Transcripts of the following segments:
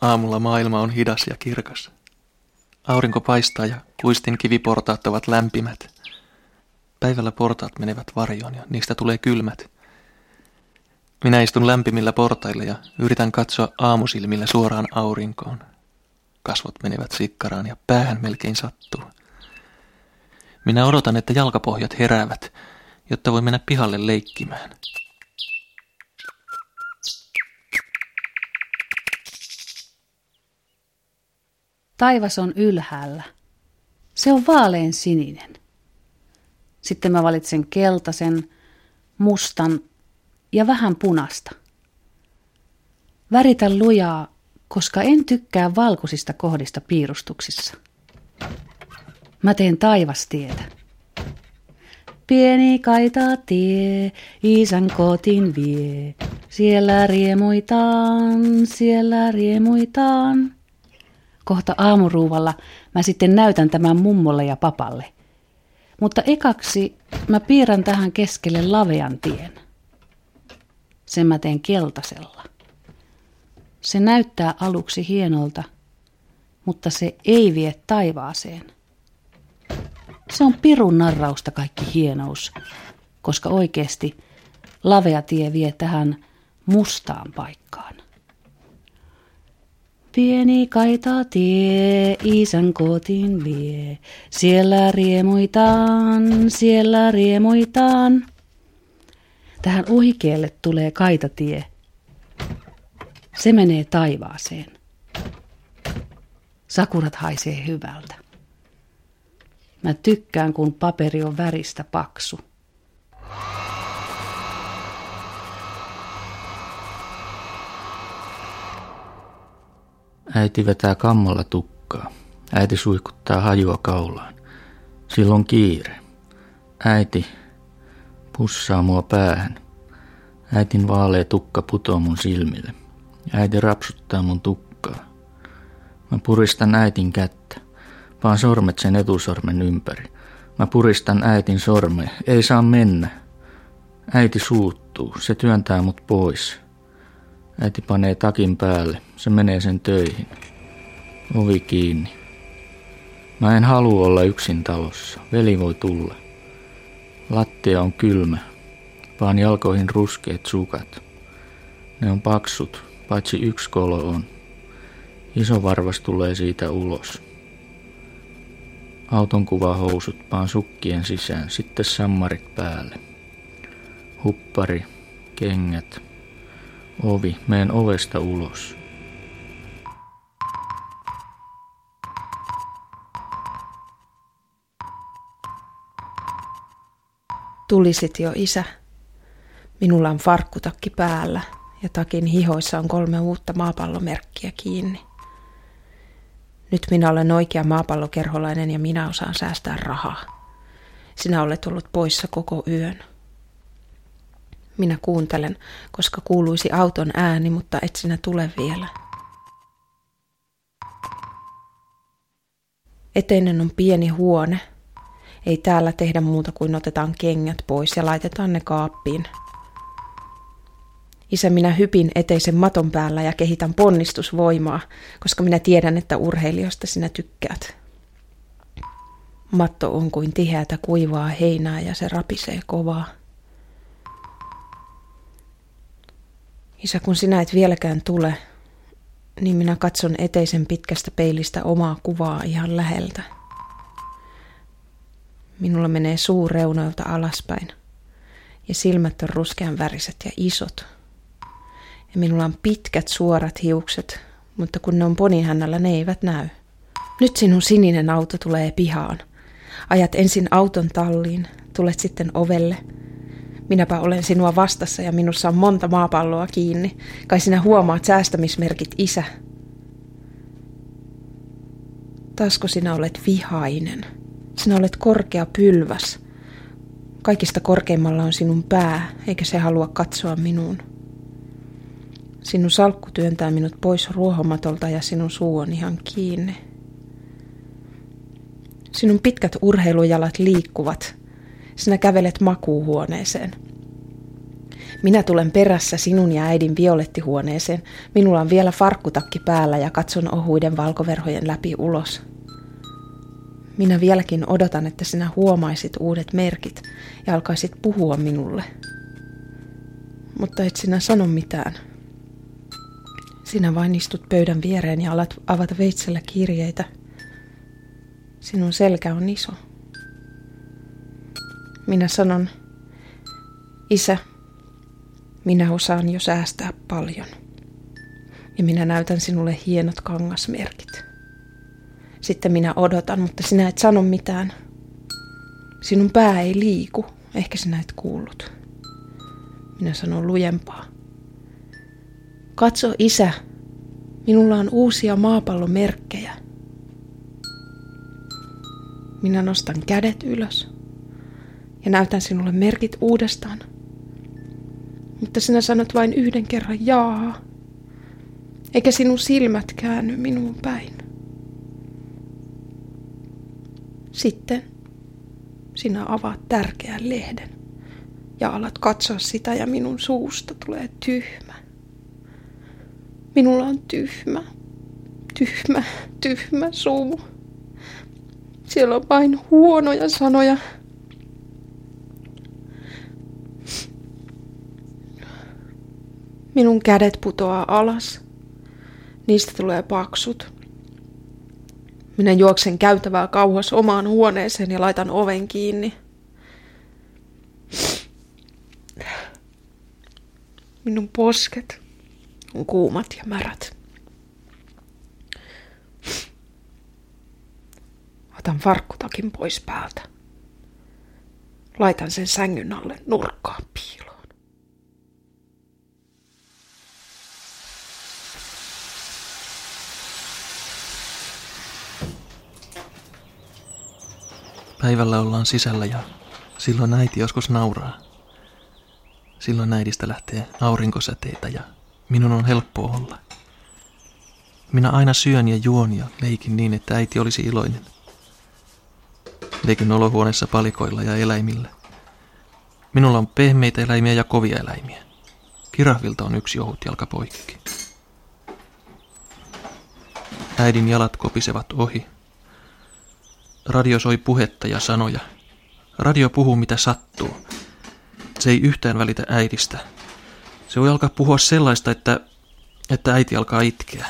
Aamulla maailma on hidas ja kirkas. Aurinko paistaa ja luistin kiviportaat ovat lämpimät. Päivällä portaat menevät varjoon ja niistä tulee kylmät. Minä istun lämpimillä portailla ja yritän katsoa aamusilmillä suoraan aurinkoon. Kasvot menevät sikkaraan ja päähän melkein sattuu. Minä odotan, että jalkapohjat heräävät, jotta voi mennä pihalle leikkimään. Taivas on ylhäällä. Se on vaalean sininen. Sitten mä valitsen keltaisen, mustan ja vähän punasta. Väritä lujaa, koska en tykkää valkoisista kohdista piirustuksissa. Mä teen taivastietä. Pieni kaita tie, isän kotiin vie. Siellä riemuitaan, siellä riemuitaan. Kohta aamuruuvalla mä sitten näytän tämän mummolle ja papalle. Mutta ekaksi mä piirrän tähän keskelle lavean tien. Sen mä teen keltasella. Se näyttää aluksi hienolta, mutta se ei vie taivaaseen. Se on pirun narrausta kaikki hienous, koska oikeasti lavea tie vie tähän mustaan paikkaan. Pieni kaita tie isän kotiin vie, siellä riemuitaan, siellä riemuitaan. Tähän uhikeelle tulee kaitatie. Se menee taivaaseen. Sakurat haisee hyvältä. Mä tykkään, kun paperi on väristä paksu. Äiti vetää kammalla tukkaa. Äiti suihkuttaa hajua kaulaan. Silloin kiire. Äiti pussaa mua päähän. Äitin vaalea tukka putoo mun silmille. Äiti rapsuttaa mun tukkaa. Mä puristan äitin kättä. Vaan sormet sen etusormen ympäri. Mä puristan äitin sorme. Ei saa mennä. Äiti suuttuu. Se työntää mut pois. Äiti panee takin päälle. Se menee sen töihin. Ovi kiinni. Mä en halua olla yksin talossa. Veli voi tulla. Lattia on kylmä. Vaan jalkoihin ruskeat sukat. Ne on paksut, paitsi yksi kolo on. Iso varvas tulee siitä ulos. Auton kuvahousut paan sukkien sisään, sitten sammarit päälle. Huppari, kengät, Ovi, meen ovesta ulos. Tulisit jo, isä. Minulla on farkkutakki päällä ja takin hihoissa on kolme uutta maapallomerkkiä kiinni. Nyt minä olen oikea maapallokerholainen ja minä osaan säästää rahaa. Sinä olet ollut poissa koko yön. Minä kuuntelen, koska kuuluisi auton ääni, mutta et sinä tule vielä. Eteinen on pieni huone. Ei täällä tehdä muuta kuin otetaan kengät pois ja laitetaan ne kaappiin. Isä, minä hypin eteisen maton päällä ja kehitän ponnistusvoimaa, koska minä tiedän, että urheilijoista sinä tykkäät. Matto on kuin tiheätä kuivaa heinää ja se rapisee kovaa. Isä, kun sinä et vieläkään tule, niin minä katson eteisen pitkästä peilistä omaa kuvaa ihan läheltä. Minulla menee suu reunoilta alaspäin ja silmät on ruskean väriset ja isot. Ja minulla on pitkät suorat hiukset, mutta kun ne on ponihännällä, ne eivät näy. Nyt sinun sininen auto tulee pihaan. Ajat ensin auton talliin, tulet sitten ovelle – Minäpä olen sinua vastassa ja minussa on monta maapalloa kiinni. Kai sinä huomaat säästämismerkit, isä. Taasko sinä olet vihainen? Sinä olet korkea pylväs. Kaikista korkeimmalla on sinun pää, eikä se halua katsoa minuun. Sinun salkku työntää minut pois ruohomatolta ja sinun suu on ihan kiinni. Sinun pitkät urheilujalat liikkuvat – sinä kävelet makuuhuoneeseen. Minä tulen perässä sinun ja äidin violettihuoneeseen. Minulla on vielä farkkutakki päällä ja katson ohuiden valkoverhojen läpi ulos. Minä vieläkin odotan, että sinä huomaisit uudet merkit ja alkaisit puhua minulle. Mutta et sinä sano mitään. Sinä vain istut pöydän viereen ja alat avata veitsellä kirjeitä. Sinun selkä on iso. Minä sanon, isä, minä osaan jo säästää paljon. Ja minä näytän sinulle hienot kangasmerkit. Sitten minä odotan, mutta sinä et sano mitään. Sinun pää ei liiku, ehkä sinä et kuullut. Minä sanon lujempaa. Katso isä, minulla on uusia maapallomerkkejä. Minä nostan kädet ylös ja näytän sinulle merkit uudestaan. Mutta sinä sanot vain yhden kerran jaa, eikä sinun silmät käänny minuun päin. Sitten sinä avaat tärkeän lehden ja alat katsoa sitä ja minun suusta tulee tyhmä. Minulla on tyhmä, tyhmä, tyhmä suu. Siellä on vain huonoja sanoja. Minun kädet putoaa alas. Niistä tulee paksut. Minä juoksen käytävää kauas omaan huoneeseen ja laitan oven kiinni. Minun posket on kuumat ja märät. Otan farkkutakin pois päältä. Laitan sen sängyn alle nurkkaan piiloon. Päivällä ollaan sisällä ja silloin äiti joskus nauraa. Silloin äidistä lähtee aurinkosäteitä ja minun on helppo olla. Minä aina syön ja juon ja leikin niin, että äiti olisi iloinen. Leikin olohuoneessa palikoilla ja eläimillä. Minulla on pehmeitä eläimiä ja kovia eläimiä. Kirahvilta on yksi ohut jalka poikki. Äidin jalat kopisevat ohi. Radio soi puhetta ja sanoja. Radio puhuu mitä sattuu. Se ei yhtään välitä äidistä. Se voi alkaa puhua sellaista, että, että äiti alkaa itkeä.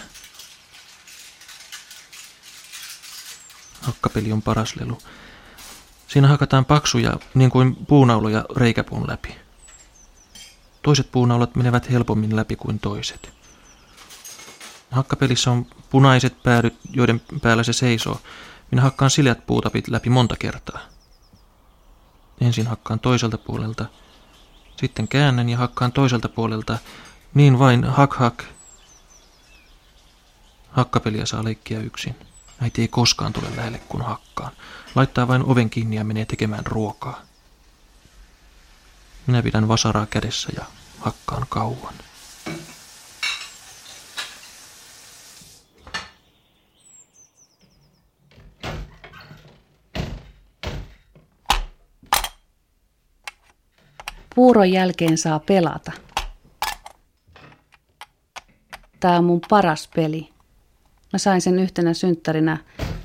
Hakkapeli on paras lelu. Siinä hakataan paksuja, niin kuin puunauloja reikäpuun läpi. Toiset puunaulat menevät helpommin läpi kuin toiset. Hakkapelissä on punaiset päädyt, joiden päällä se seisoo. Minä hakkaan sileät puutapit läpi monta kertaa. Ensin hakkaan toiselta puolelta, sitten käännän ja hakkaan toiselta puolelta, niin vain hak hak. Hakkapeliä saa leikkiä yksin. Äiti ei koskaan tule lähelle kun hakkaan. Laittaa vain oven kiinni ja menee tekemään ruokaa. Minä pidän vasaraa kädessä ja hakkaan kauan. Puuron jälkeen saa pelata. Tämä on mun paras peli. Mä sain sen yhtenä synttärinä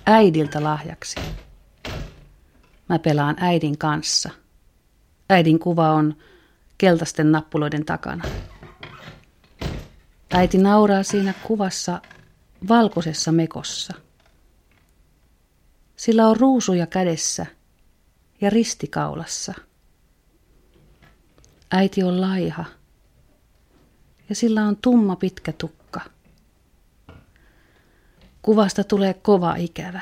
äidiltä lahjaksi. Mä pelaan äidin kanssa. Äidin kuva on keltaisten nappuloiden takana. Äiti nauraa siinä kuvassa valkoisessa mekossa. Sillä on ruusuja kädessä ja ristikaulassa. Äiti on laiha ja sillä on tumma pitkä tukka. Kuvasta tulee kova ikävä.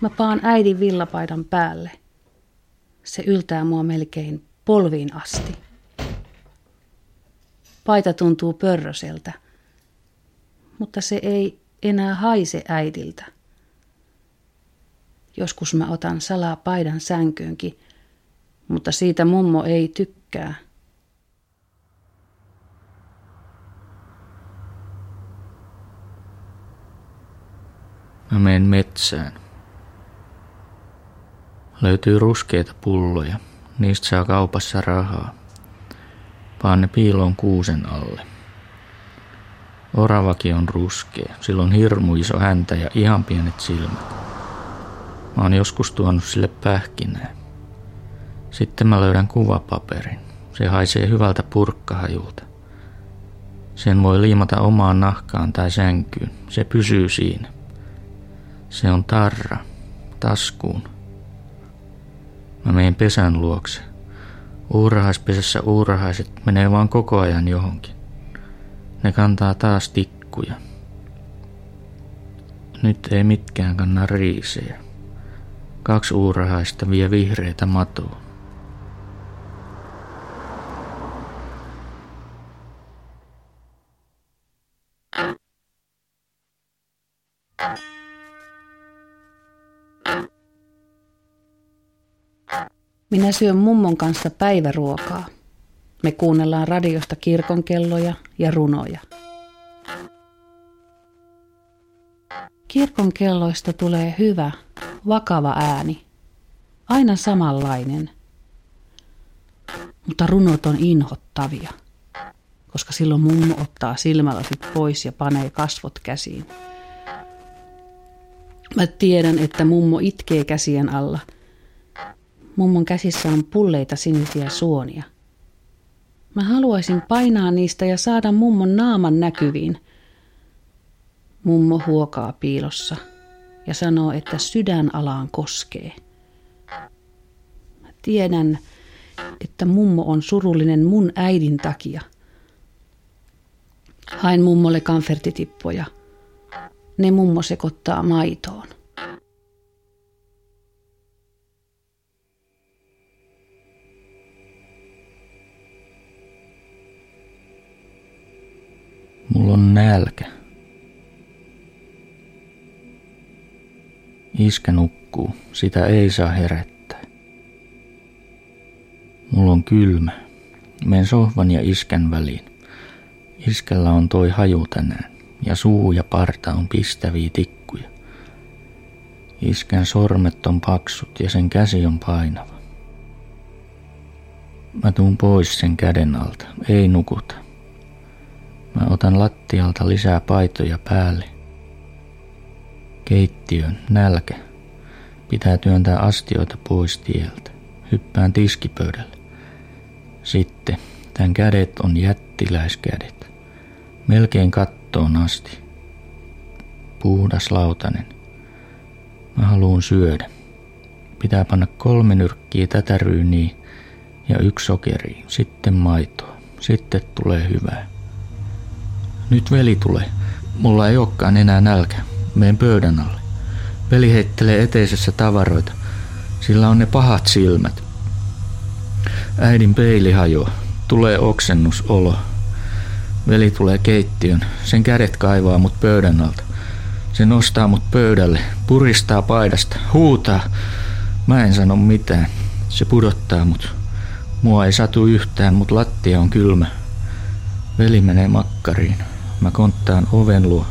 Mä paan äidin villapaidan päälle. Se yltää mua melkein polviin asti. Paita tuntuu pörröseltä, mutta se ei enää haise äidiltä. Joskus mä otan salaa paidan sänkyynkin, mutta siitä mummo ei tykkää. Mä menen metsään. Löytyy ruskeita pulloja. Niistä saa kaupassa rahaa. Paan ne piiloon kuusen alle. Oravakin on ruskea. Sillä on hirmu iso häntä ja ihan pienet silmät. Mä oon joskus tuonut sille pähkinää. Sitten mä löydän kuvapaperin. Se haisee hyvältä purkkahajulta. Sen voi liimata omaan nahkaan tai sänkyyn. Se pysyy siinä. Se on tarra. Taskuun. Mä menen pesän luokse. Uurahaispesässä uurahaiset menee vaan koko ajan johonkin. Ne kantaa taas tikkuja. Nyt ei mitkään kanna riisejä. Kaksi uurahaista vie vihreitä matoa. Minä syön mummon kanssa päiväruokaa. Me kuunnellaan radiosta kirkonkelloja ja runoja. Kirkon kelloista tulee hyvä, vakava ääni. Aina samanlainen. Mutta runot on inhottavia, koska silloin mummo ottaa silmälasit pois ja panee kasvot käsiin. Mä tiedän, että mummo itkee käsien alla. Mummon käsissä on pulleita sinisiä suonia. Mä haluaisin painaa niistä ja saada mummon naaman näkyviin. Mummo huokaa piilossa ja sanoo, että sydän alaan koskee. Mä tiedän, että mummo on surullinen mun äidin takia. Hain mummolle kamfertitippoja. Ne mummo sekoittaa maitoon. Mulla on nälkä. Iskä nukkuu, sitä ei saa herättää. Mulla on kylmä. Menen sohvan ja iskän väliin. Iskällä on toi haju tänään, ja suu ja parta on pistäviä tikkuja. Iskän sormet on paksut ja sen käsi on painava. Mä tuun pois sen käden alta, ei nukuta. Mä otan lattialta lisää paitoja päälle. Keittiön, nälkä. Pitää työntää astioita pois tieltä. Hyppään tiskipöydälle. Sitten, tämän kädet on jättiläiskädet. Melkein kattoon asti. Puhdas lautanen. Mä haluun syödä. Pitää panna kolme nyrkkiä tätä ryyniä ja yksi sokeri, sitten maitoa. Sitten tulee hyvää. Nyt veli tulee. Mulla ei olekaan enää nälkä. Meen pöydän alle. Veli heittelee eteisessä tavaroita. Sillä on ne pahat silmät. Äidin peili hajoaa. Tulee oksennusolo. Veli tulee keittiön. Sen kädet kaivaa mut pöydän alta. Se nostaa mut pöydälle, puristaa paidasta, huutaa. Mä en sano mitään. Se pudottaa mut. Mua ei satu yhtään, mut lattia on kylmä. Veli menee makkariin. Mä konttaan oven luo.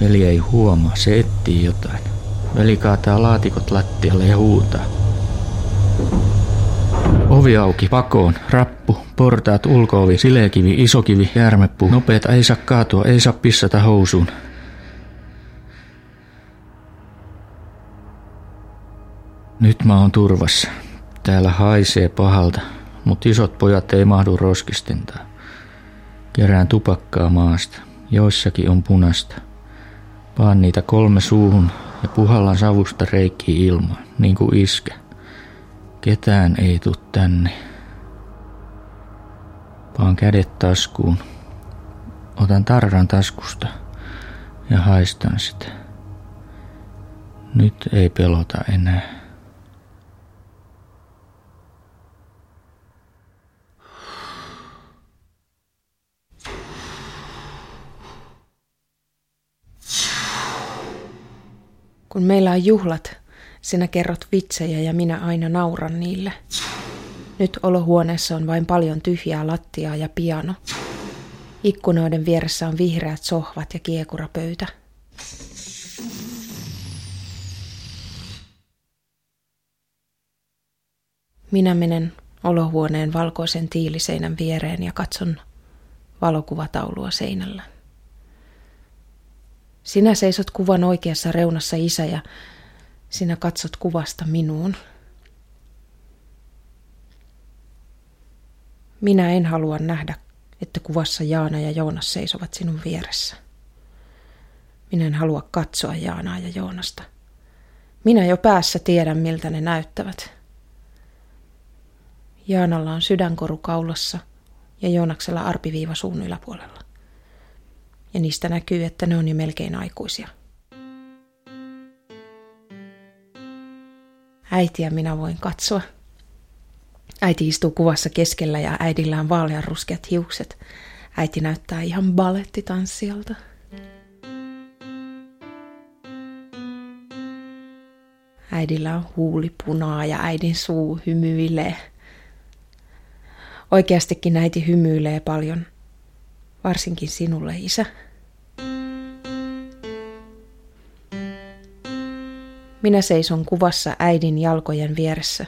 Veli ei huomaa, se etsii jotain. Veli kaataa laatikot lattialle ja huutaa. Ovi auki, pakoon, rappu, portaat, ulkoovi, silekivi, isokivi, järmepuu. Nopeeta, ei saa kaatua, ei saa pissata housuun. Nyt mä oon turvassa. Täällä haisee pahalta, mutta isot pojat ei mahdu roskistintaan. Kerään tupakkaa maasta. Joissakin on punasta. Paan niitä kolme suuhun ja puhallan savusta reikkiä ilmaan, niin kuin iskä. Ketään ei tuu tänne. Paan kädet taskuun. Otan tarran taskusta ja haistan sitä. Nyt ei pelota enää. Kun meillä on juhlat, sinä kerrot vitsejä ja minä aina nauran niille. Nyt olohuoneessa on vain paljon tyhjää lattiaa ja piano. Ikkunoiden vieressä on vihreät sohvat ja kiekurapöytä. Minä menen olohuoneen valkoisen tiiliseinän viereen ja katson valokuvataulua seinällä. Sinä seisot kuvan oikeassa reunassa isä ja sinä katsot kuvasta minuun. Minä en halua nähdä, että kuvassa Jaana ja Joonas seisovat sinun vieressä. Minä en halua katsoa Jaanaa ja Joonasta. Minä jo päässä tiedän, miltä ne näyttävät. Jaanalla on sydänkoru kaulassa ja Joonaksella arpiviiva suun yläpuolella. Ja niistä näkyy, että ne on jo melkein aikuisia. Äitiä minä voin katsoa. Äiti istuu kuvassa keskellä ja äidillä on vaaleanruskeat hiukset. Äiti näyttää ihan balettitanssijalta. Äidillä on huuli punaa ja äidin suu hymyilee. Oikeastikin äiti hymyilee paljon, varsinkin sinulle, isä. Minä seison kuvassa äidin jalkojen vieressä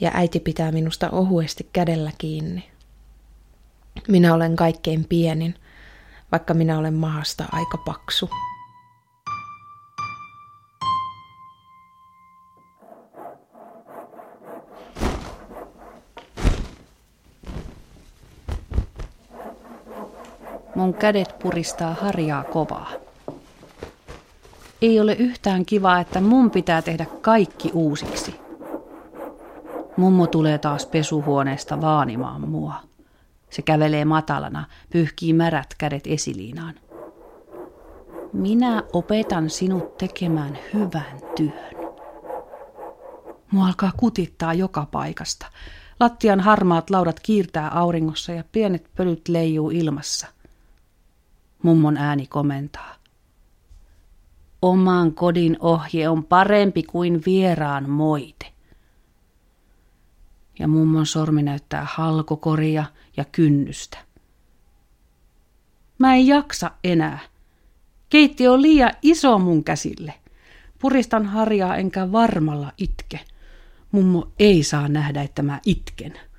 ja äiti pitää minusta ohuesti kädellä kiinni. Minä olen kaikkein pienin, vaikka minä olen mahasta aika paksu. Mun kädet puristaa harjaa kovaa. Ei ole yhtään kivaa, että mun pitää tehdä kaikki uusiksi. Mummo tulee taas pesuhuoneesta vaanimaan mua. Se kävelee matalana, pyyhkii märät kädet esiliinaan. Minä opetan sinut tekemään hyvän työn. Mua alkaa kutittaa joka paikasta. Lattian harmaat laudat kiirtää auringossa ja pienet pölyt leijuu ilmassa – Mummon ääni komentaa. Oman kodin ohje on parempi kuin vieraan moite. Ja mummon sormi näyttää halkokoria ja kynnystä. Mä en jaksa enää. Keitti on liian iso mun käsille. Puristan harjaa enkä varmalla itke. Mummo ei saa nähdä, että mä itken.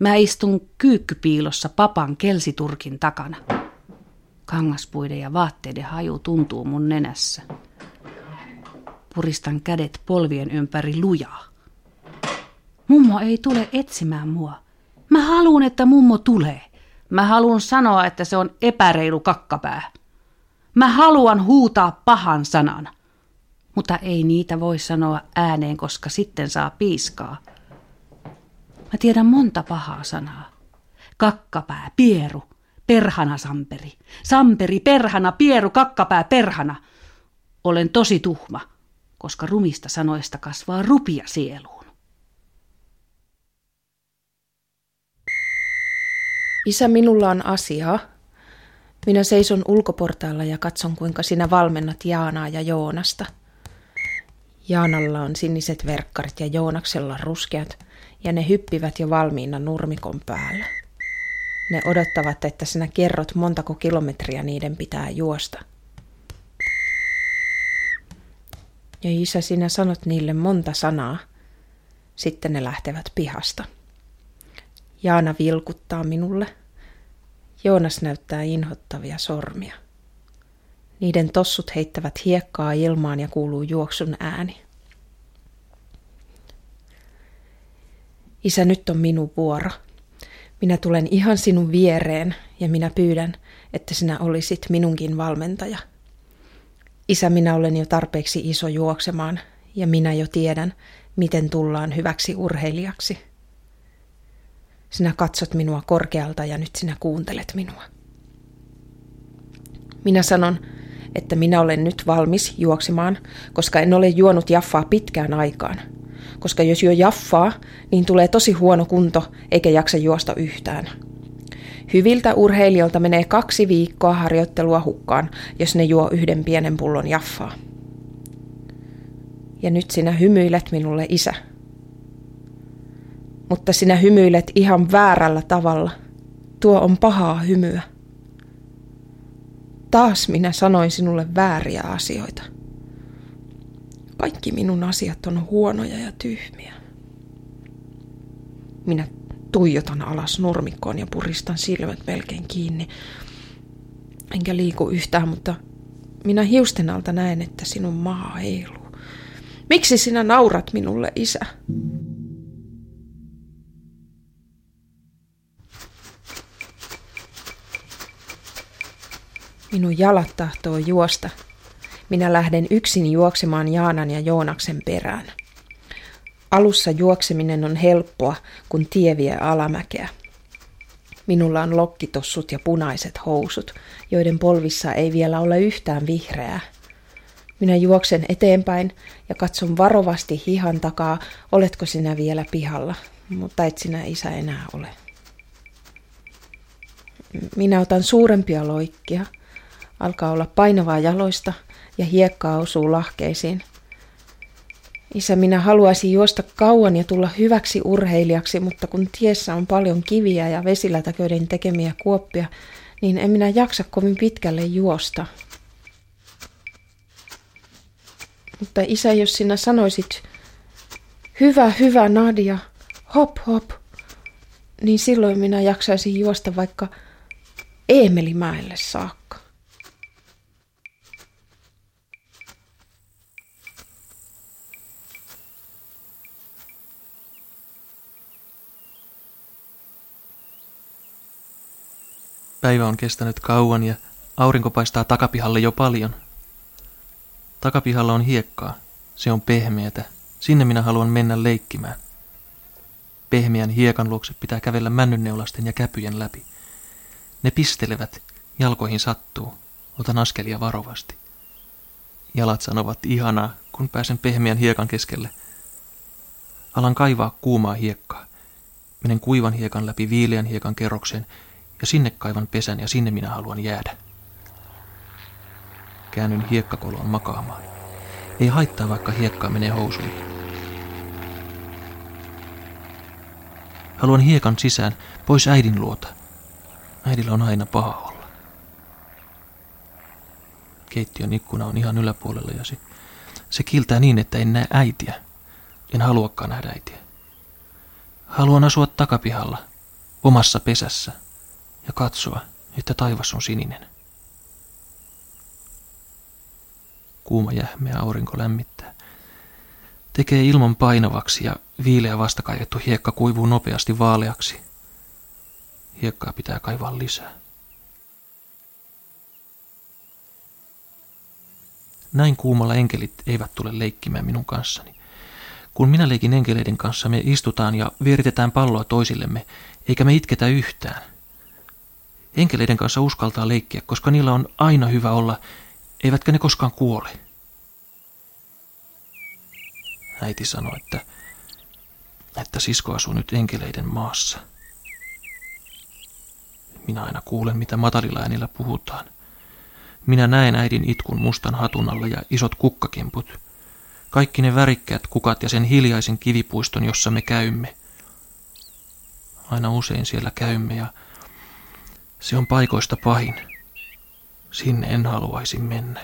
Mä istun kyykkypiilossa papan kelsiturkin takana. Kangaspuiden ja vaatteiden haju tuntuu mun nenässä. Puristan kädet polvien ympäri lujaa. Mummo ei tule etsimään mua. Mä haluan, että mummo tulee. Mä haluan sanoa, että se on epäreilu kakkapää. Mä haluan huutaa pahan sanan. Mutta ei niitä voi sanoa ääneen, koska sitten saa piiskaa. Mä tiedän monta pahaa sanaa. Kakkapää, pieru, perhana samperi. Samperi, perhana, pieru, kakkapää, perhana. Olen tosi tuhma, koska rumista sanoista kasvaa rupia sieluun. Isä, minulla on asiaa. Minä seison ulkoportaalla ja katson, kuinka sinä valmennat Jaanaa ja Joonasta. Jaanalla on siniset verkkarit ja Joonaksella ruskeat – ja ne hyppivät jo valmiina nurmikon päällä. Ne odottavat, että sinä kerrot montako kilometriä niiden pitää juosta. Ja isä, sinä sanot niille monta sanaa. Sitten ne lähtevät pihasta. Jaana vilkuttaa minulle. Joonas näyttää inhottavia sormia. Niiden tossut heittävät hiekkaa ilmaan ja kuuluu juoksun ääni. Isä, nyt on minun vuoro. Minä tulen ihan sinun viereen ja minä pyydän, että sinä olisit minunkin valmentaja. Isä, minä olen jo tarpeeksi iso juoksemaan ja minä jo tiedän, miten tullaan hyväksi urheilijaksi. Sinä katsot minua korkealta ja nyt sinä kuuntelet minua. Minä sanon, että minä olen nyt valmis juoksemaan, koska en ole juonut jaffaa pitkään aikaan – koska jos juo jaffaa, niin tulee tosi huono kunto eikä jaksa juosta yhtään. Hyviltä urheilijoilta menee kaksi viikkoa harjoittelua hukkaan, jos ne juo yhden pienen pullon jaffaa. Ja nyt sinä hymyilet minulle, isä. Mutta sinä hymyilet ihan väärällä tavalla. Tuo on pahaa hymyä. Taas minä sanoin sinulle vääriä asioita. Kaikki minun asiat on huonoja ja tyhmiä. Minä tuijotan alas nurmikkoon ja puristan silmät melkein kiinni. Enkä liiku yhtään, mutta minä hiusten alta näen, että sinun maa heiluu. Miksi sinä naurat minulle, isä? Minun jalat tahtoo juosta. Minä lähden yksin juoksemaan Jaanan ja Joonaksen perään. Alussa juokseminen on helppoa, kun tie vie alamäkeä. Minulla on lokkitossut ja punaiset housut, joiden polvissa ei vielä ole yhtään vihreää. Minä juoksen eteenpäin ja katson varovasti hihan takaa, oletko sinä vielä pihalla, mutta et sinä isä enää ole. Minä otan suurempia loikkia. Alkaa olla painavaa jaloista ja hiekkaa osuu lahkeisiin. Isä, minä haluaisin juosta kauan ja tulla hyväksi urheilijaksi, mutta kun tiessä on paljon kiviä ja vesilätäköiden tekemiä kuoppia, niin en minä jaksa kovin pitkälle juosta. Mutta isä, jos sinä sanoisit, hyvä, hyvä Nadia, hop, hop, niin silloin minä jaksaisin juosta vaikka Eemelimäelle saakka. Päivä on kestänyt kauan ja aurinko paistaa takapihalle jo paljon. Takapihalla on hiekkaa. Se on pehmeätä. Sinne minä haluan mennä leikkimään. Pehmeän hiekan luokse pitää kävellä männynneulasten ja käpyjen läpi. Ne pistelevät, jalkoihin sattuu. Otan askelia varovasti. Jalat sanovat ihanaa, kun pääsen pehmeän hiekan keskelle. Alan kaivaa kuumaa hiekkaa. Menen kuivan hiekan läpi viileän hiekan kerrokseen ja sinne kaivan pesän ja sinne minä haluan jäädä. Käännyn hiekkakoloon makaamaan. Ei haittaa, vaikka hiekkaa menee housuihin. Haluan hiekan sisään, pois äidin luota. Äidillä on aina paha olla. Keittiön ikkuna on ihan yläpuolella ja se, se kiltää niin, että en näe äitiä. En haluakaan nähdä äitiä. Haluan asua takapihalla, omassa pesässä ja katsoa, että taivas on sininen. Kuuma jähmeä aurinko lämmittää. Tekee ilman painavaksi ja viileä vastakaivettu hiekka kuivuu nopeasti vaaleaksi. Hiekkaa pitää kaivaa lisää. Näin kuumalla enkelit eivät tule leikkimään minun kanssani. Kun minä leikin enkeleiden kanssa, me istutaan ja vieritetään palloa toisillemme, eikä me itketä yhtään. Enkeleiden kanssa uskaltaa leikkiä, koska niillä on aina hyvä olla, eivätkä ne koskaan kuole. Äiti sanoi, että, että sisko asuu nyt enkeleiden maassa. Minä aina kuulen, mitä matalilla äänillä puhutaan. Minä näen äidin itkun mustan hatun alla ja isot kukkakimput. Kaikki ne värikkäät kukat ja sen hiljaisen kivipuiston, jossa me käymme. Aina usein siellä käymme ja se on paikoista pahin. Sinne en haluaisi mennä.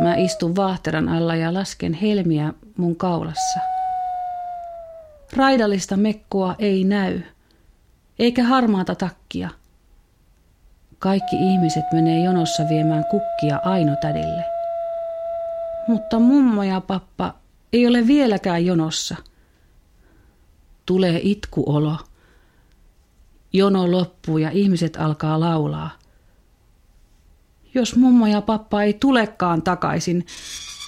Mä istun vaahteran alla ja lasken helmiä mun kaulassa. Raidallista mekkua ei näy eikä harmaata takkia. Kaikki ihmiset menee jonossa viemään kukkia Aino tädille. Mutta mummo ja pappa ei ole vieläkään jonossa. Tulee itkuolo. Jono loppuu ja ihmiset alkaa laulaa. Jos mummo ja pappa ei tulekaan takaisin,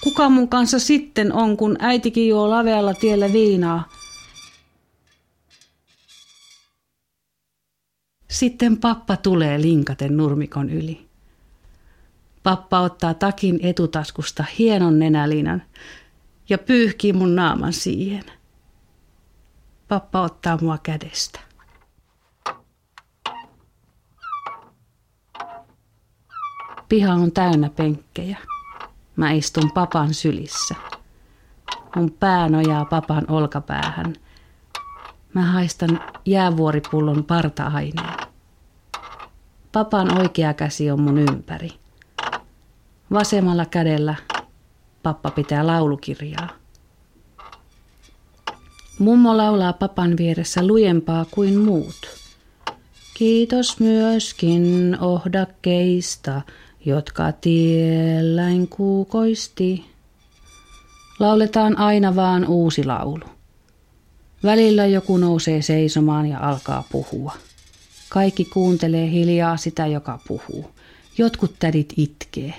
kuka mun kanssa sitten on, kun äitikin juo lavealla tiellä viinaa – Sitten pappa tulee linkaten nurmikon yli. Pappa ottaa takin etutaskusta hienon nenälinan ja pyyhkii mun naaman siihen. Pappa ottaa mua kädestä. Piha on täynnä penkkejä. Mä istun papan sylissä. Mun pää nojaa papan olkapäähän. Mä haistan jäävuoripullon parta-aineen. Papan oikea käsi on mun ympäri. Vasemmalla kädellä pappa pitää laulukirjaa. Mummo laulaa papan vieressä lujempaa kuin muut. Kiitos myöskin ohdakkeista, jotka tielläin kuukoisti. Lauletaan aina vaan uusi laulu. Välillä joku nousee seisomaan ja alkaa puhua. Kaikki kuuntelee hiljaa sitä, joka puhuu. Jotkut tädit itkee.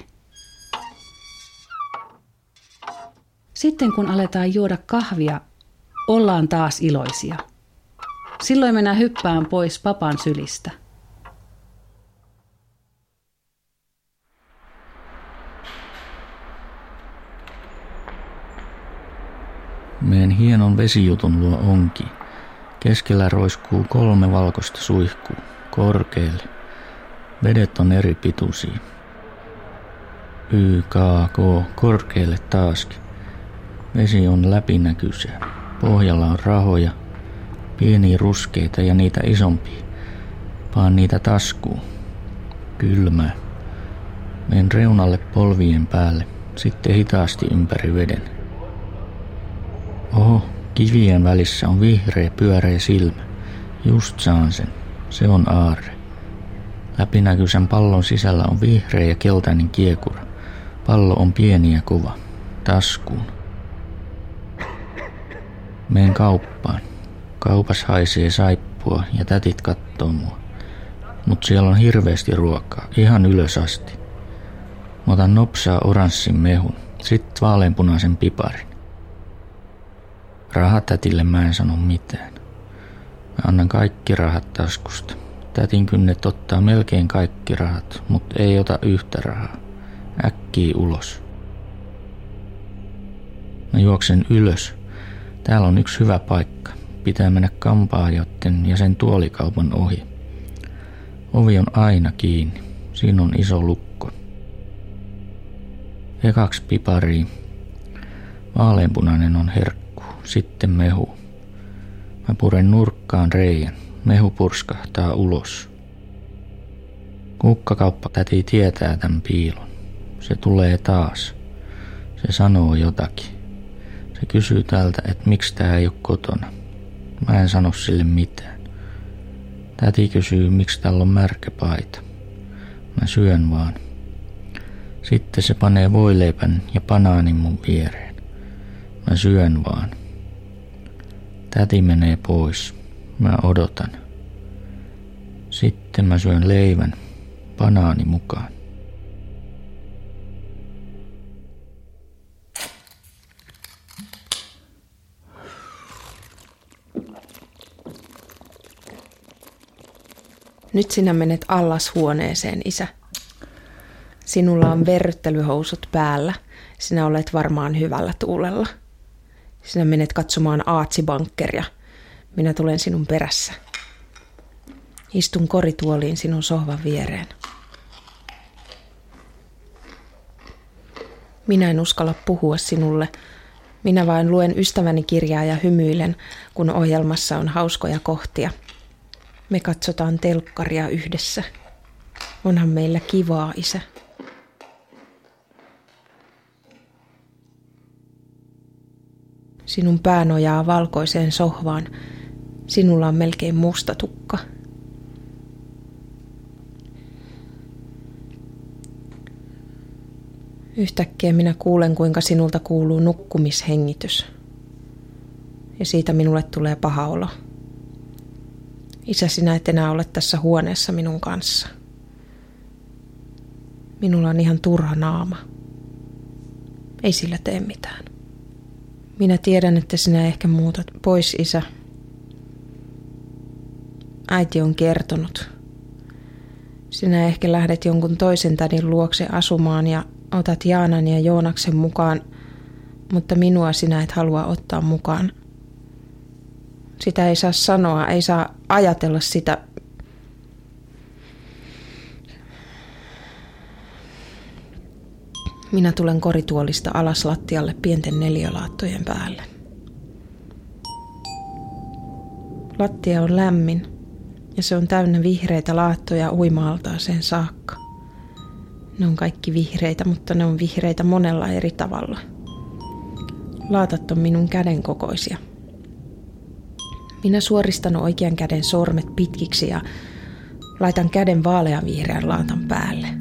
Sitten kun aletaan juoda kahvia, ollaan taas iloisia. Silloin mennään hyppään pois papan sylistä. Meen hienon vesijutun luo onki. Keskellä roiskuu kolme valkoista suihkuu, korkealle. Vedet on eri pituisia. Y, K, K, korkealle taaskin. Vesi on läpinäkyisää. Pohjalla on rahoja, pieniä ruskeita ja niitä isompia. Paan niitä taskuun. Kylmää. Menen reunalle polvien päälle, sitten hitaasti ympäri veden. Oho, kivien välissä on vihreä pyöreä silmä. Just saan sen. Se on aarre. Läpinäkyisen pallon sisällä on vihreä ja keltainen kiekura. Pallo on pieni ja kova. Taskuun. Meen kauppaan. Kaupas haisee saippua ja tätit kattoo mua. Mut siellä on hirveästi ruokaa, ihan ylös asti. Mä otan nopsaa oranssin mehun, sit vaaleanpunaisen piparin. Rahatätille mä en sano mitään. Mä annan kaikki rahat taskusta. Tätin kynnet ottaa melkein kaikki rahat, mutta ei ota yhtä rahaa. Äkkii ulos. Mä juoksen ylös. Täällä on yksi hyvä paikka. Pitää mennä kampaajotten ja sen tuolikaupan ohi. Ovi on aina kiinni. Siinä on iso lukko. Ekaksi pipari. Vaaleanpunainen on herkku, sitten mehu. Mä puren nurkkaan reijän. Mehu purskahtaa ulos. Kukkakauppa täti tietää tämän piilon. Se tulee taas. Se sanoo jotakin. Se kysyy täältä, että miksi tää ei ole kotona. Mä en sano sille mitään. Täti kysyy, miksi täällä on märkä paita. Mä syön vaan. Sitten se panee voileipän ja banaanin mun viereen. Mä syön vaan. Täti menee pois. Mä odotan. Sitten mä syön leivän, banaani mukaan. Nyt sinä menet allashuoneeseen, isä. Sinulla on verryttelyhousut päällä. Sinä olet varmaan hyvällä tuulella. Sinä menet katsomaan aatsibankkeria. Minä tulen sinun perässä. Istun korituoliin sinun sohvan viereen. Minä en uskalla puhua sinulle. Minä vain luen ystäväni kirjaa ja hymyilen, kun ohjelmassa on hauskoja kohtia – me katsotaan telkkaria yhdessä. Onhan meillä kivaa, isä. Sinun pää nojaa valkoiseen sohvaan. Sinulla on melkein musta tukka. Yhtäkkiä minä kuulen, kuinka sinulta kuuluu nukkumishengitys. Ja siitä minulle tulee paha olo. Isä, sinä et enää ole tässä huoneessa minun kanssa. Minulla on ihan turha naama. Ei sillä tee mitään. Minä tiedän, että sinä ehkä muutat pois, isä. Äiti on kertonut. Sinä ehkä lähdet jonkun toisen tädin luokse asumaan ja otat Jaanan ja Joonaksen mukaan, mutta minua sinä et halua ottaa mukaan – sitä ei saa sanoa, ei saa ajatella sitä. Minä tulen korituolista alas lattialle pienten neliölaattojen päälle. Lattia on lämmin ja se on täynnä vihreitä laattoja uimaaltaaseen saakka. Ne on kaikki vihreitä, mutta ne on vihreitä monella eri tavalla. Laatat on minun käden kokoisia. Minä suoristan oikean käden sormet pitkiksi ja laitan käden vaaleanvihreän laatan päälle.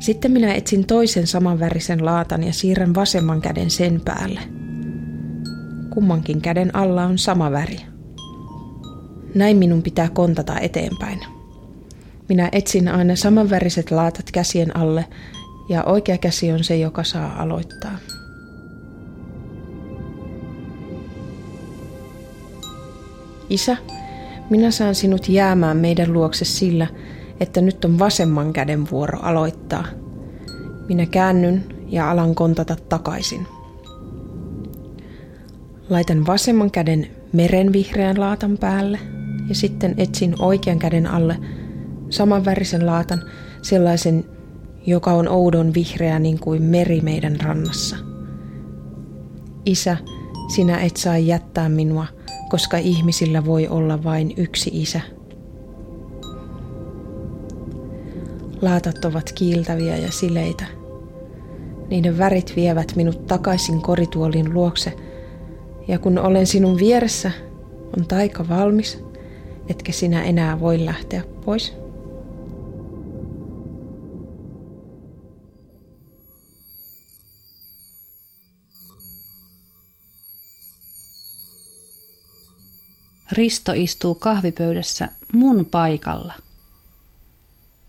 Sitten minä etsin toisen samanvärisen laatan ja siirrän vasemman käden sen päälle. Kummankin käden alla on sama väri. Näin minun pitää kontata eteenpäin. Minä etsin aina samanväriset laatat käsien alle ja oikea käsi on se, joka saa aloittaa. Isä, minä saan sinut jäämään meidän luokse sillä, että nyt on vasemman käden vuoro aloittaa. Minä käännyn ja alan kontata takaisin. Laitan vasemman käden merenvihreän laatan päälle ja sitten etsin oikean käden alle samanvärisen laatan, sellaisen, joka on oudon vihreä niin kuin meri meidän rannassa. Isä, sinä et saa jättää minua, koska ihmisillä voi olla vain yksi isä. Laatat ovat kiiltäviä ja sileitä. Niiden värit vievät minut takaisin korituolin luokse, ja kun olen sinun vieressä, on taika valmis, etkä sinä enää voi lähteä pois. Risto istuu kahvipöydässä mun paikalla.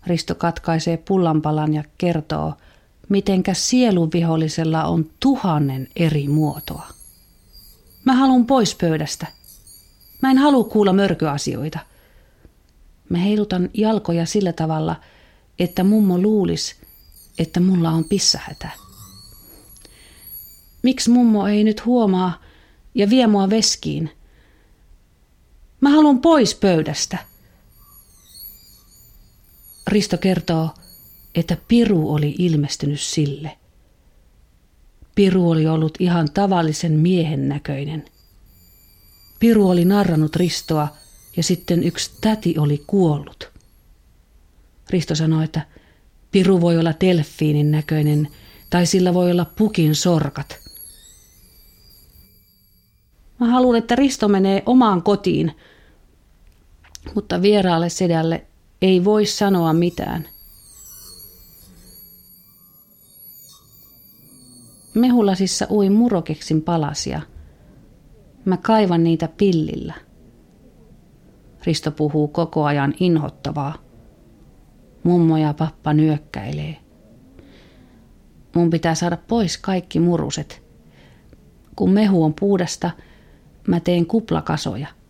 Risto katkaisee pullanpalan ja kertoo, mitenkä sieluvihollisella on tuhannen eri muotoa. Mä halun pois pöydästä. Mä en halua kuulla mörkyasioita. Mä heilutan jalkoja sillä tavalla, että mummo luulis, että mulla on pissahätä. Miksi mummo ei nyt huomaa ja vie mua veskiin – Mä haluan pois pöydästä. Risto kertoo, että Piru oli ilmestynyt sille. Piru oli ollut ihan tavallisen miehen näköinen. Piru oli narrannut Ristoa ja sitten yksi täti oli kuollut. Risto sanoi, että Piru voi olla delfiinin näköinen tai sillä voi olla pukin sorkat. Mä haluan, että Risto menee omaan kotiin – mutta vieraalle sedälle ei voi sanoa mitään. Mehulasissa ui murokeksin palasia. Mä kaivan niitä pillillä. Risto puhuu koko ajan inhottavaa. Mummo ja pappa nyökkäilee. Mun pitää saada pois kaikki muruset. Kun mehu on puudasta, mä teen kuplakasoja –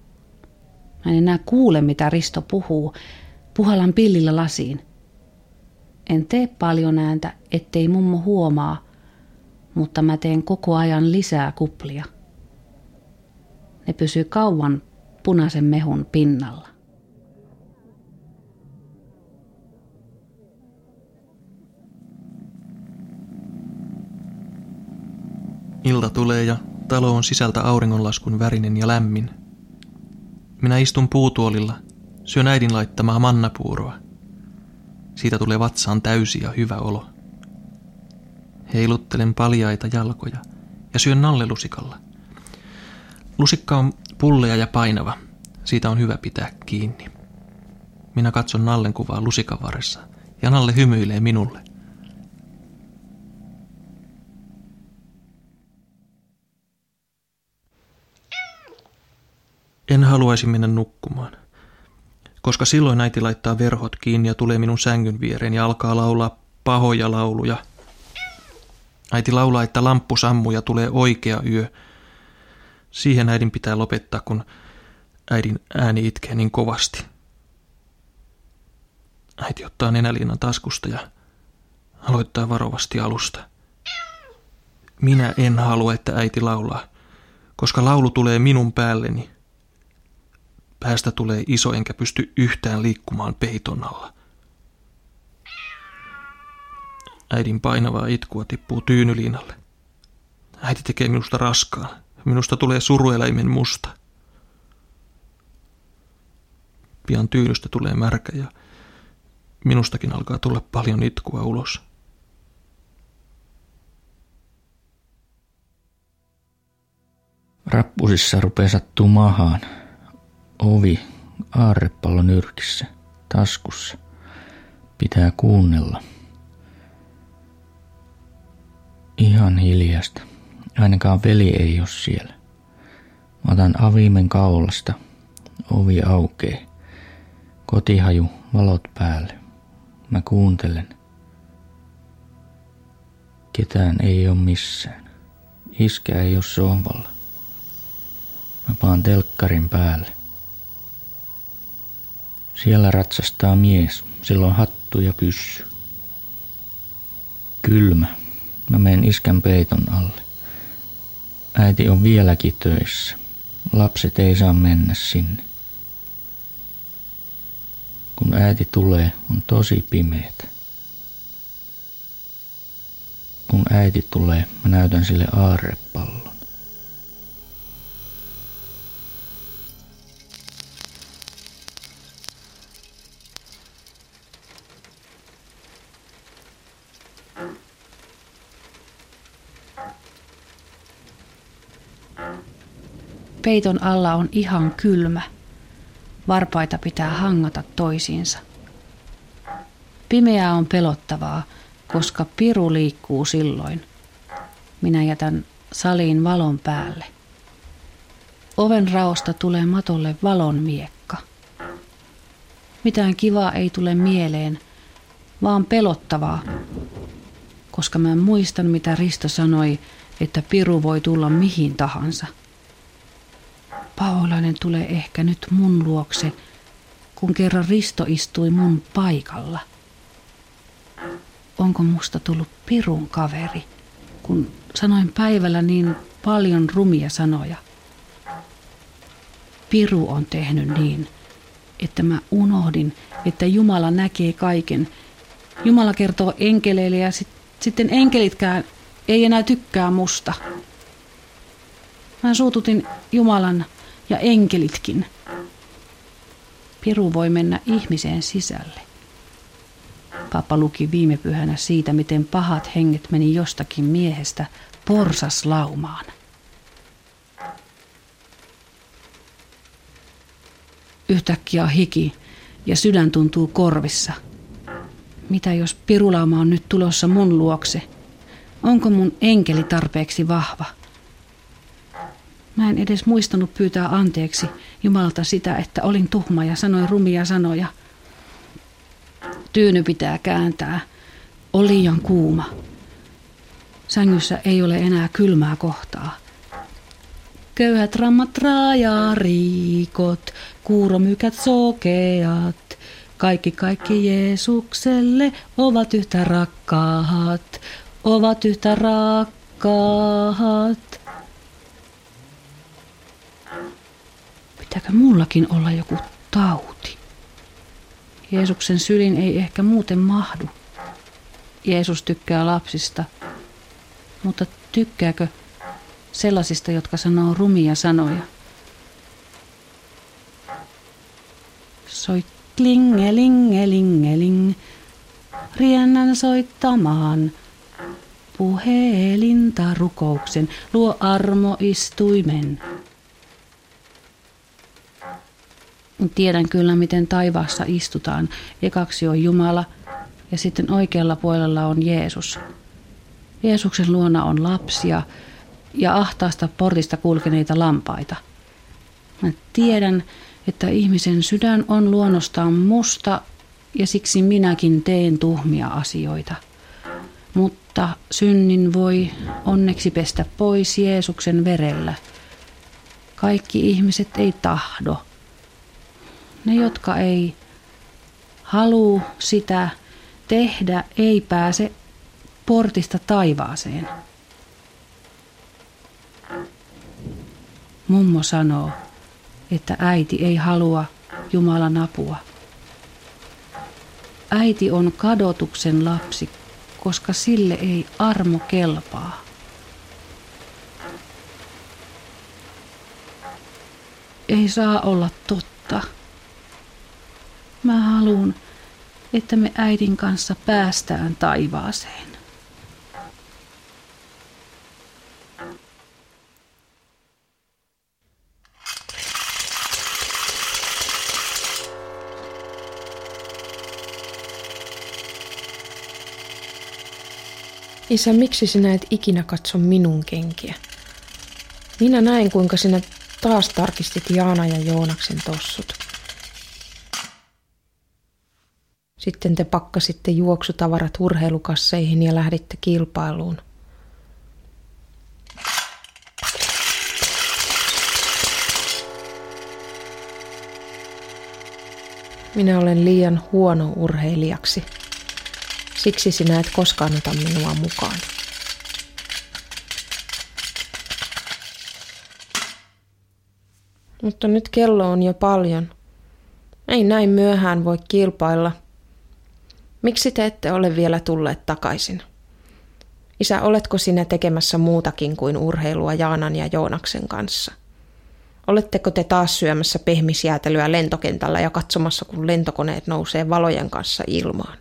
Mä en enää kuule, mitä Risto puhuu. Puhalan pillillä lasiin. En tee paljon ääntä, ettei mummo huomaa, mutta mä teen koko ajan lisää kuplia. Ne pysyy kauan punaisen mehun pinnalla. Ilta tulee ja talo on sisältä auringonlaskun värinen ja lämmin – minä istun puutuolilla, syön äidin laittamaa mannapuuroa. Siitä tulee vatsaan täysi ja hyvä olo. Heiluttelen paljaita jalkoja ja syön nallelusikalla. Lusikka on pullea ja painava. Siitä on hyvä pitää kiinni. Minä katson Nallen kuvaa lusikan varressa ja Nalle hymyilee minulle. En haluaisi mennä nukkumaan, koska silloin äiti laittaa verhot kiinni ja tulee minun sängyn viereen ja alkaa laulaa pahoja lauluja. Äiti laulaa, että lamppu sammuu ja tulee oikea yö. Siihen äidin pitää lopettaa, kun äidin ääni itkee niin kovasti. Äiti ottaa nenäliinan taskusta ja aloittaa varovasti alusta. Minä en halua, että äiti laulaa, koska laulu tulee minun päälleni – Päästä tulee iso enkä pysty yhtään liikkumaan peiton alla. Äidin painavaa itkua tippuu tyynyliinalle. Äiti tekee minusta raskaan. Minusta tulee surueläimen musta. Pian tyynystä tulee märkä ja minustakin alkaa tulla paljon itkua ulos. Rappusissa rupeaa sattuu mahaan. Ovi aarrepallo nyrkissä, taskussa. Pitää kuunnella. Ihan hiljasta. Ainakaan veli ei ole siellä. Mä otan avimen kaulasta. Ovi aukee. Kotihaju, valot päälle. Mä kuuntelen. Ketään ei ole missään. Iskä ei ole sohvalla. Mä paan telkkarin päälle. Siellä ratsastaa mies, sillä on hattu ja pyssy. Kylmä. Mä menen iskän peiton alle. Äiti on vieläkin töissä. Lapset ei saa mennä sinne. Kun äiti tulee, on tosi pimeät. Kun äiti tulee, mä näytän sille aarrepallon. Peiton alla on ihan kylmä. Varpaita pitää hangata toisiinsa. Pimeää on pelottavaa, koska piru liikkuu silloin. Minä jätän saliin valon päälle. Oven raosta tulee matolle valon miekka. Mitään kivaa ei tule mieleen, vaan pelottavaa, koska mä muistan mitä Risto sanoi, että piru voi tulla mihin tahansa – Paolainen tulee ehkä nyt mun luokse, kun kerran Risto istui mun paikalla. Onko musta tullut pirun kaveri, kun sanoin päivällä niin paljon rumia sanoja? Piru on tehnyt niin, että mä unohdin, että Jumala näkee kaiken. Jumala kertoo enkeleille ja sit, sitten enkelitkään ei enää tykkää musta. Mä suututin Jumalan ja enkelitkin. Piru voi mennä ihmiseen sisälle. Papa luki viime pyhänä siitä, miten pahat henget meni jostakin miehestä porsaslaumaan. Yhtäkkiä hiki ja sydän tuntuu korvissa. Mitä jos pirulauma on nyt tulossa mun luokse? Onko mun enkeli tarpeeksi vahva? Mä en edes muistanut pyytää anteeksi Jumalta sitä, että olin tuhma ja sanoin rumia sanoja. Tyyny pitää kääntää. On liian kuuma. Sängyssä ei ole enää kylmää kohtaa. Köyhät rammat raajariikot, kuuromykät sokeat, kaikki kaikki Jeesukselle ovat yhtä rakkaat, ovat yhtä rakkaat. Pitääkö mullakin olla joku tauti? Jeesuksen sylin ei ehkä muuten mahdu. Jeesus tykkää lapsista, mutta tykkääkö sellaisista, jotka sanoo rumia sanoja? Soi klingelingelingeling, riennän soittamaan. Puhelinta rukouksen, luo armo istuimen. Tiedän kyllä, miten taivaassa istutaan. Ekaksi on Jumala ja sitten oikealla puolella on Jeesus. Jeesuksen luona on lapsia ja ahtaasta portista kulkeneita lampaita. Mä tiedän, että ihmisen sydän on luonnostaan musta ja siksi minäkin teen tuhmia asioita. Mutta synnin voi onneksi pestä pois Jeesuksen verellä. Kaikki ihmiset ei tahdo ne, jotka ei halua sitä tehdä, ei pääse portista taivaaseen. Mummo sanoo, että äiti ei halua Jumalan apua. Äiti on kadotuksen lapsi, koska sille ei armo kelpaa. Ei saa olla totta. Mä haluan, että me äidin kanssa päästään taivaaseen. Isä, miksi sinä et ikinä katso minun kenkiä? Minä näin, kuinka sinä taas tarkistit Jaana ja Joonaksen tossut. Sitten te pakkasitte juoksutavarat urheilukasseihin ja lähditte kilpailuun. Minä olen liian huono urheilijaksi. Siksi sinä et koskaan ota minua mukaan. Mutta nyt kello on jo paljon. Ei näin myöhään voi kilpailla. Miksi te ette ole vielä tulleet takaisin? Isä, oletko sinä tekemässä muutakin kuin urheilua Jaanan ja Joonaksen kanssa? Oletteko te taas syömässä pehmisjäätelyä lentokentällä ja katsomassa, kun lentokoneet nousee valojen kanssa ilmaan?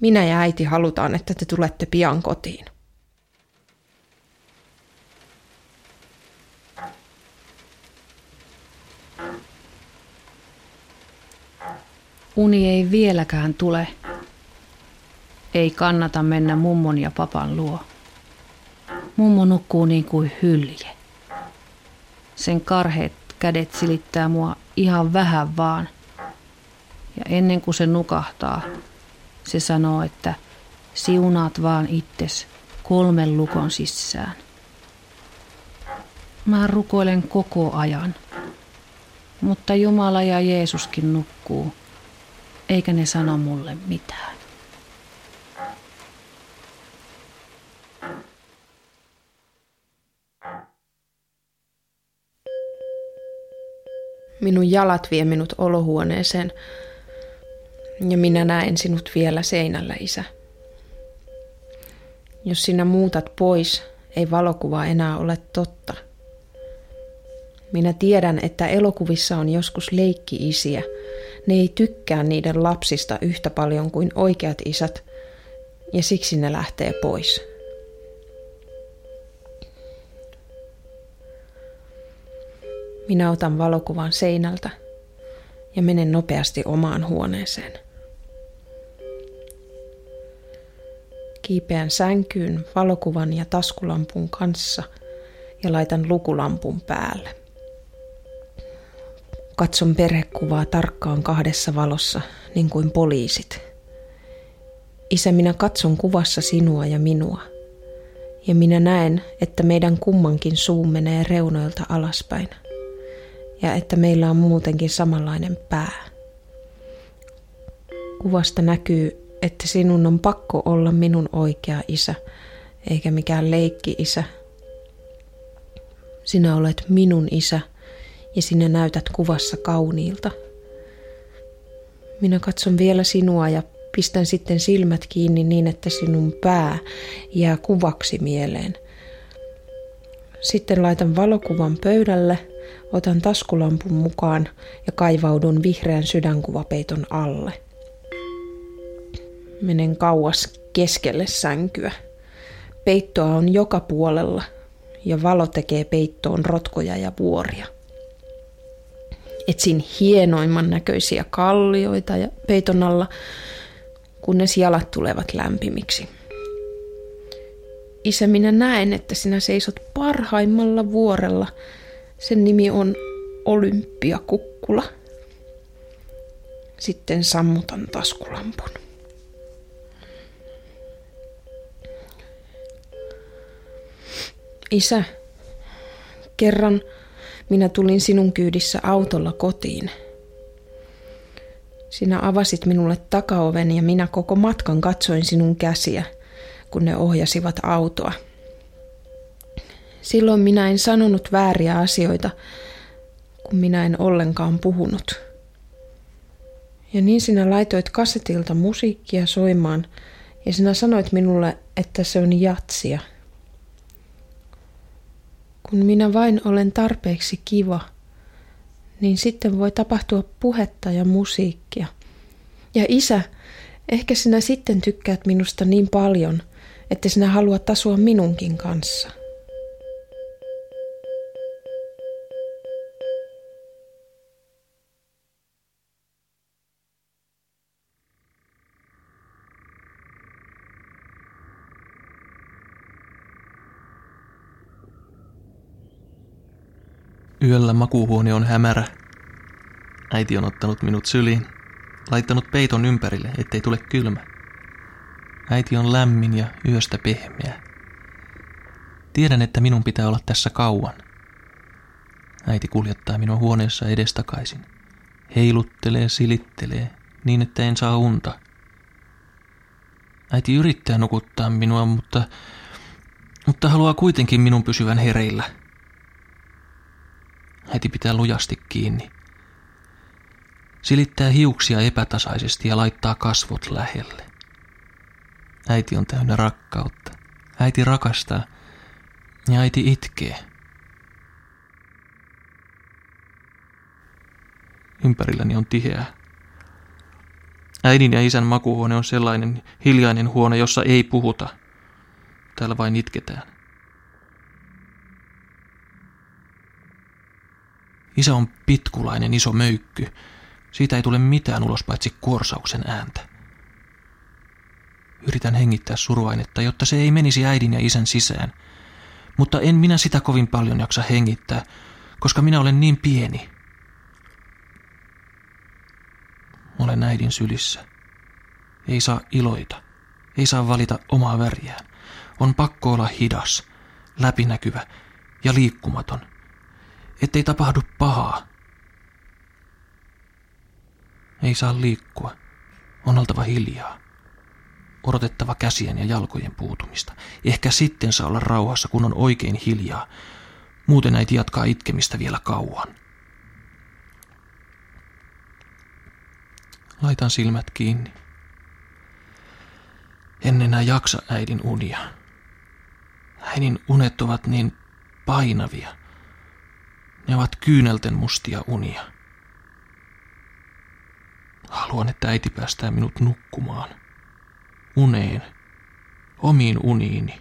Minä ja äiti halutaan, että te tulette pian kotiin. Uni ei vieläkään tule. Ei kannata mennä mummon ja papan luo. Mummo nukkuu niin kuin hylje. Sen karheet kädet silittää mua ihan vähän vaan. Ja ennen kuin se nukahtaa, se sanoo, että siunaat vaan itses kolmen lukon sisään. Mä rukoilen koko ajan. Mutta Jumala ja Jeesuskin nukkuu, eikä ne sano mulle mitään. Minun jalat vie minut olohuoneeseen ja minä näen sinut vielä seinällä, isä. Jos sinä muutat pois, ei valokuva enää ole totta. Minä tiedän, että elokuvissa on joskus leikki-isiä. Ne ei tykkää niiden lapsista yhtä paljon kuin oikeat isät, ja siksi ne lähtee pois. Minä otan valokuvan seinältä ja menen nopeasti omaan huoneeseen. Kiipeän sänkyyn valokuvan ja taskulampun kanssa ja laitan lukulampun päälle. Katson perhekuvaa tarkkaan kahdessa valossa, niin kuin poliisit. Isä, minä katson kuvassa sinua ja minua. Ja minä näen, että meidän kummankin suu menee reunoilta alaspäin. Ja että meillä on muutenkin samanlainen pää. Kuvasta näkyy että sinun on pakko olla minun oikea isä, eikä mikään leikki-isä. Sinä olet minun isä ja sinä näytät kuvassa kauniilta. Minä katson vielä sinua ja pistän sitten silmät kiinni niin, että sinun pää jää kuvaksi mieleen. Sitten laitan valokuvan pöydälle, otan taskulampun mukaan ja kaivaudun vihreän sydänkuvapeiton alle. Menen kauas keskelle sänkyä. Peittoa on joka puolella ja valo tekee peittoon rotkoja ja vuoria. Etsin hienoimman näköisiä kallioita ja peiton alla, kunnes jalat tulevat lämpimiksi. Isä, minä näen, että sinä seisot parhaimmalla vuorella. Sen nimi on Olympiakukkula. Sitten sammutan taskulampun. Isä, kerran minä tulin sinun kyydissä autolla kotiin. Sinä avasit minulle takaoven ja minä koko matkan katsoin sinun käsiä, kun ne ohjasivat autoa. Silloin minä en sanonut vääriä asioita, kun minä en ollenkaan puhunut. Ja niin sinä laitoit kasetilta musiikkia soimaan ja sinä sanoit minulle, että se on jatsia. Kun minä vain olen tarpeeksi kiva, niin sitten voi tapahtua puhetta ja musiikkia. Ja isä, ehkä sinä sitten tykkäät minusta niin paljon, että sinä haluat asua minunkin kanssa. Yöllä makuuhuone on hämärä. Äiti on ottanut minut syliin, laittanut peiton ympärille, ettei tule kylmä. Äiti on lämmin ja yöstä pehmeä. Tiedän, että minun pitää olla tässä kauan. Äiti kuljettaa minua huoneessa edestakaisin. Heiluttelee, silittelee, niin että en saa unta. Äiti yrittää nukuttaa minua, mutta, mutta haluaa kuitenkin minun pysyvän hereillä – Äiti pitää lujasti kiinni. Silittää hiuksia epätasaisesti ja laittaa kasvot lähelle. Äiti on täynnä rakkautta. Äiti rakastaa ja äiti itkee. Ympärilläni on tiheää. Äidin ja isän makuhuone on sellainen hiljainen huone, jossa ei puhuta. Täällä vain itketään. Isä on pitkulainen iso möykky. Siitä ei tule mitään ulos paitsi kuorsauksen ääntä. Yritän hengittää suruainetta, jotta se ei menisi äidin ja isän sisään. Mutta en minä sitä kovin paljon jaksa hengittää, koska minä olen niin pieni. Olen äidin sylissä. Ei saa iloita. Ei saa valita omaa väriään. On pakko olla hidas, läpinäkyvä ja liikkumaton ettei tapahdu pahaa. Ei saa liikkua. On oltava hiljaa. Odotettava käsien ja jalkojen puutumista. Ehkä sitten saa olla rauhassa, kun on oikein hiljaa. Muuten äiti jatkaa itkemistä vielä kauan. Laitan silmät kiinni. En enää jaksa äidin unia. Äidin unet ovat niin painavia. Ne ovat kyynelten mustia unia. Haluan, että äiti päästää minut nukkumaan. Uneen. Omiin uniini.